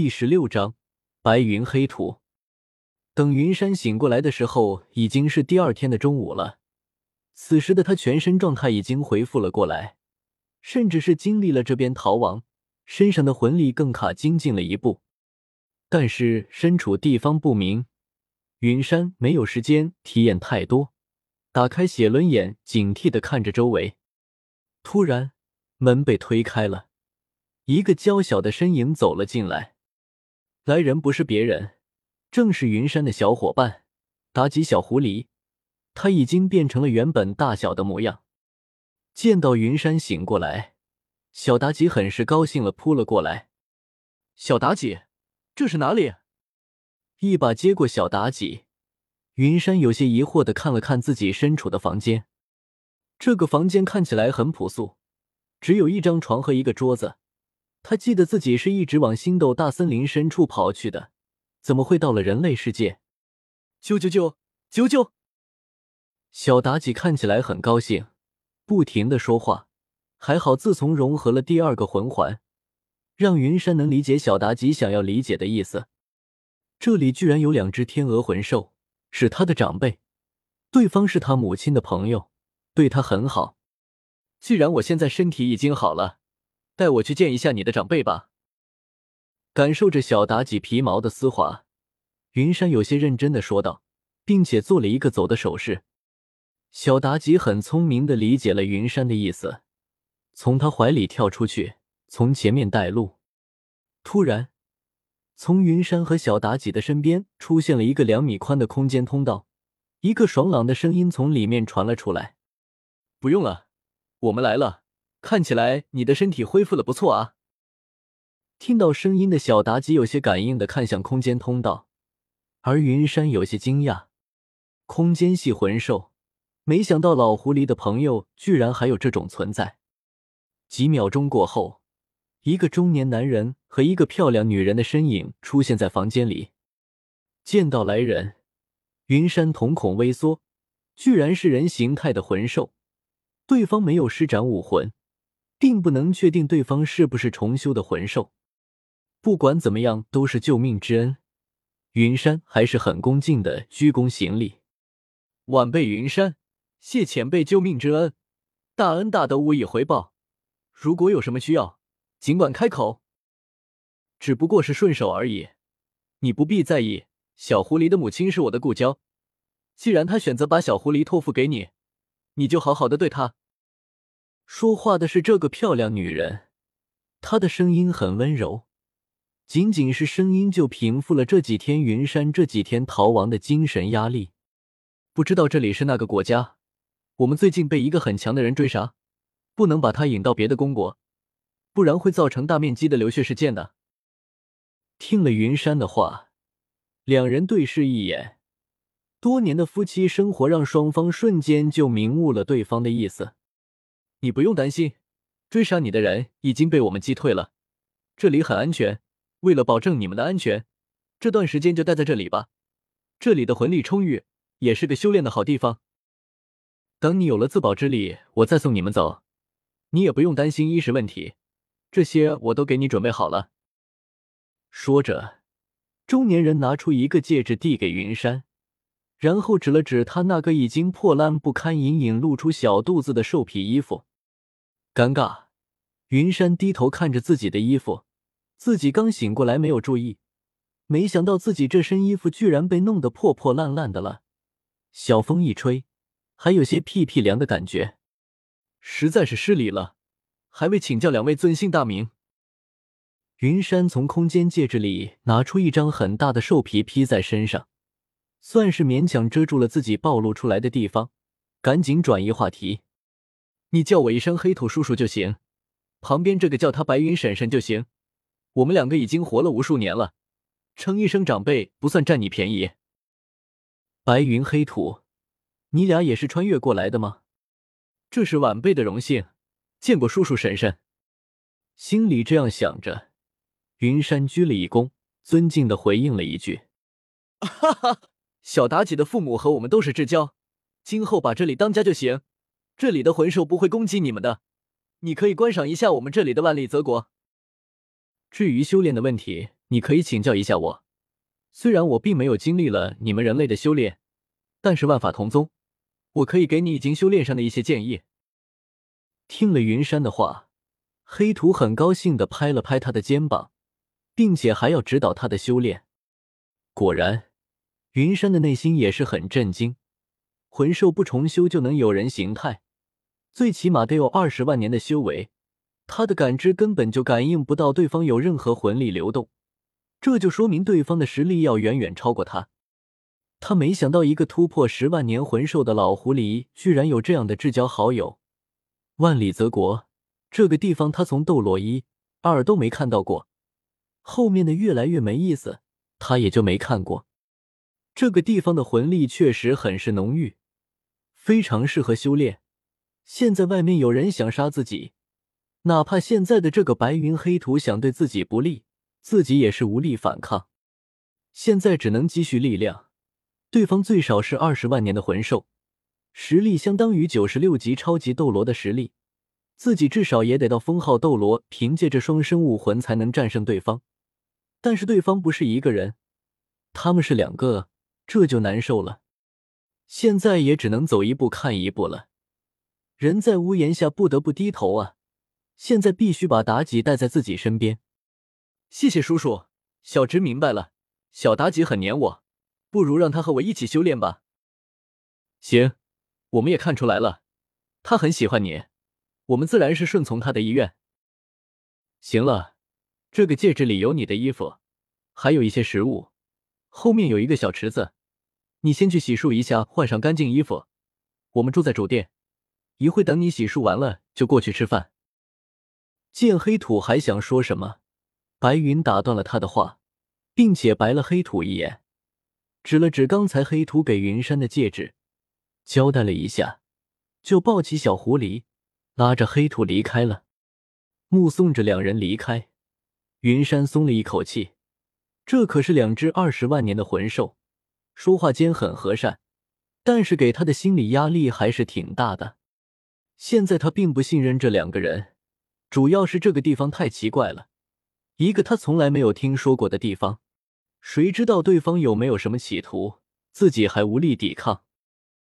第十六章白云黑土。等云山醒过来的时候，已经是第二天的中午了。此时的他全身状态已经恢复了过来，甚至是经历了这边逃亡，身上的魂力更卡精进了一步。但是身处地方不明，云山没有时间体验太多，打开写轮眼，警惕的看着周围。突然，门被推开了，一个娇小的身影走了进来。来人不是别人。正是云山的小伙伴妲己小狐狸，他已经变成了原本大小的模样。见到云山醒过来，小妲己很是高兴了，扑了过来。小妲己，这是哪里？一把接过小妲己，云山有些疑惑的看了看自己身处的房间。这个房间看起来很朴素，只有一张床和一个桌子。他记得自己是一直往星斗大森林深处跑去的。怎么会到了人类世界？救救救救救！小妲己看起来很高兴，不停的说话。还好，自从融合了第二个魂环，让云山能理解小妲己想要理解的意思。这里居然有两只天鹅魂兽，是他的长辈，对方是他母亲的朋友，对他很好。既然我现在身体已经好了，带我去见一下你的长辈吧。感受着小妲己皮毛的丝滑，云山有些认真的说道，并且做了一个走的手势。小妲己很聪明的理解了云山的意思，从他怀里跳出去，从前面带路。突然，从云山和小妲己的身边出现了一个两米宽的空间通道，一个爽朗的声音从里面传了出来：“不用了，我们来了。看起来你的身体恢复的不错啊。”听到声音的小妲己有些感应的看向空间通道，而云山有些惊讶，空间系魂兽，没想到老狐狸的朋友居然还有这种存在。几秒钟过后，一个中年男人和一个漂亮女人的身影出现在房间里。见到来人，云山瞳孔微缩，居然是人形态的魂兽。对方没有施展武魂，并不能确定对方是不是重修的魂兽。不管怎么样，都是救命之恩。云山还是很恭敬的鞠躬行礼。晚辈云山，谢前辈救命之恩，大恩大德无以回报。如果有什么需要，尽管开口。只不过是顺手而已，你不必在意。小狐狸的母亲是我的故交，既然她选择把小狐狸托付给你，你就好好的对她。说话的是这个漂亮女人，她的声音很温柔。仅仅是声音就平复了这几天云山这几天逃亡的精神压力。不知道这里是哪个国家？我们最近被一个很强的人追杀，不能把他引到别的公国，不然会造成大面积的流血事件的。听了云山的话，两人对视一眼，多年的夫妻生活让双方瞬间就明悟了对方的意思。你不用担心，追杀你的人已经被我们击退了，这里很安全。为了保证你们的安全，这段时间就待在这里吧。这里的魂力充裕，也是个修炼的好地方。等你有了自保之力，我再送你们走。你也不用担心衣食问题，这些我都给你准备好了。说着，中年人拿出一个戒指递给云山，然后指了指他那个已经破烂不堪、隐隐露出小肚子的兽皮衣服。尴尬，云山低头看着自己的衣服。自己刚醒过来，没有注意，没想到自己这身衣服居然被弄得破破烂烂的了。小风一吹，还有些屁屁凉的感觉，实在是失礼了，还未请教两位尊姓大名。云山从空间戒指里拿出一张很大的兽皮披在身上，算是勉强遮住了自己暴露出来的地方，赶紧转移话题：“你叫我一声黑土叔叔就行，旁边这个叫他白云婶婶就行。”我们两个已经活了无数年了，称一声长辈不算占你便宜。白云黑土，你俩也是穿越过来的吗？这是晚辈的荣幸，见过叔叔婶婶。心里这样想着，云山鞠了一躬，尊敬的回应了一句：“哈哈，小妲己的父母和我们都是至交，今后把这里当家就行。这里的魂兽不会攻击你们的，你可以观赏一下我们这里的万里泽国。”至于修炼的问题，你可以请教一下我。虽然我并没有经历了你们人类的修炼，但是万法同宗，我可以给你已经修炼上的一些建议。听了云山的话，黑土很高兴的拍了拍他的肩膀，并且还要指导他的修炼。果然，云山的内心也是很震惊。魂兽不重修就能有人形态，最起码得有二十万年的修为。他的感知根本就感应不到对方有任何魂力流动，这就说明对方的实力要远远超过他。他没想到，一个突破十万年魂兽的老狐狸，居然有这样的至交好友。万里泽国这个地方，他从斗罗一、二都没看到过，后面的越来越没意思，他也就没看过。这个地方的魂力确实很是浓郁，非常适合修炼。现在外面有人想杀自己。哪怕现在的这个白云黑土想对自己不利，自己也是无力反抗。现在只能积蓄力量。对方最少是二十万年的魂兽，实力相当于九十六级超级斗罗的实力。自己至少也得到封号斗罗，凭借着双生武魂才能战胜对方。但是对方不是一个人，他们是两个，这就难受了。现在也只能走一步看一步了。人在屋檐下，不得不低头啊。现在必须把妲己带在自己身边。谢谢叔叔，小侄明白了。小妲己很黏我，不如让她和我一起修炼吧。行，我们也看出来了，她很喜欢你，我们自然是顺从她的意愿。行了，这个戒指里有你的衣服，还有一些食物，后面有一个小池子，你先去洗漱一下，换上干净衣服。我们住在主殿，一会等你洗漱完了就过去吃饭。见黑土还想说什么，白云打断了他的话，并且白了黑土一眼，指了指刚才黑土给云山的戒指，交代了一下，就抱起小狐狸，拉着黑土离开了。目送着两人离开，云山松了一口气，这可是两只二十万年的魂兽，说话间很和善，但是给他的心理压力还是挺大的。现在他并不信任这两个人。主要是这个地方太奇怪了，一个他从来没有听说过的地方，谁知道对方有没有什么企图，自己还无力抵抗。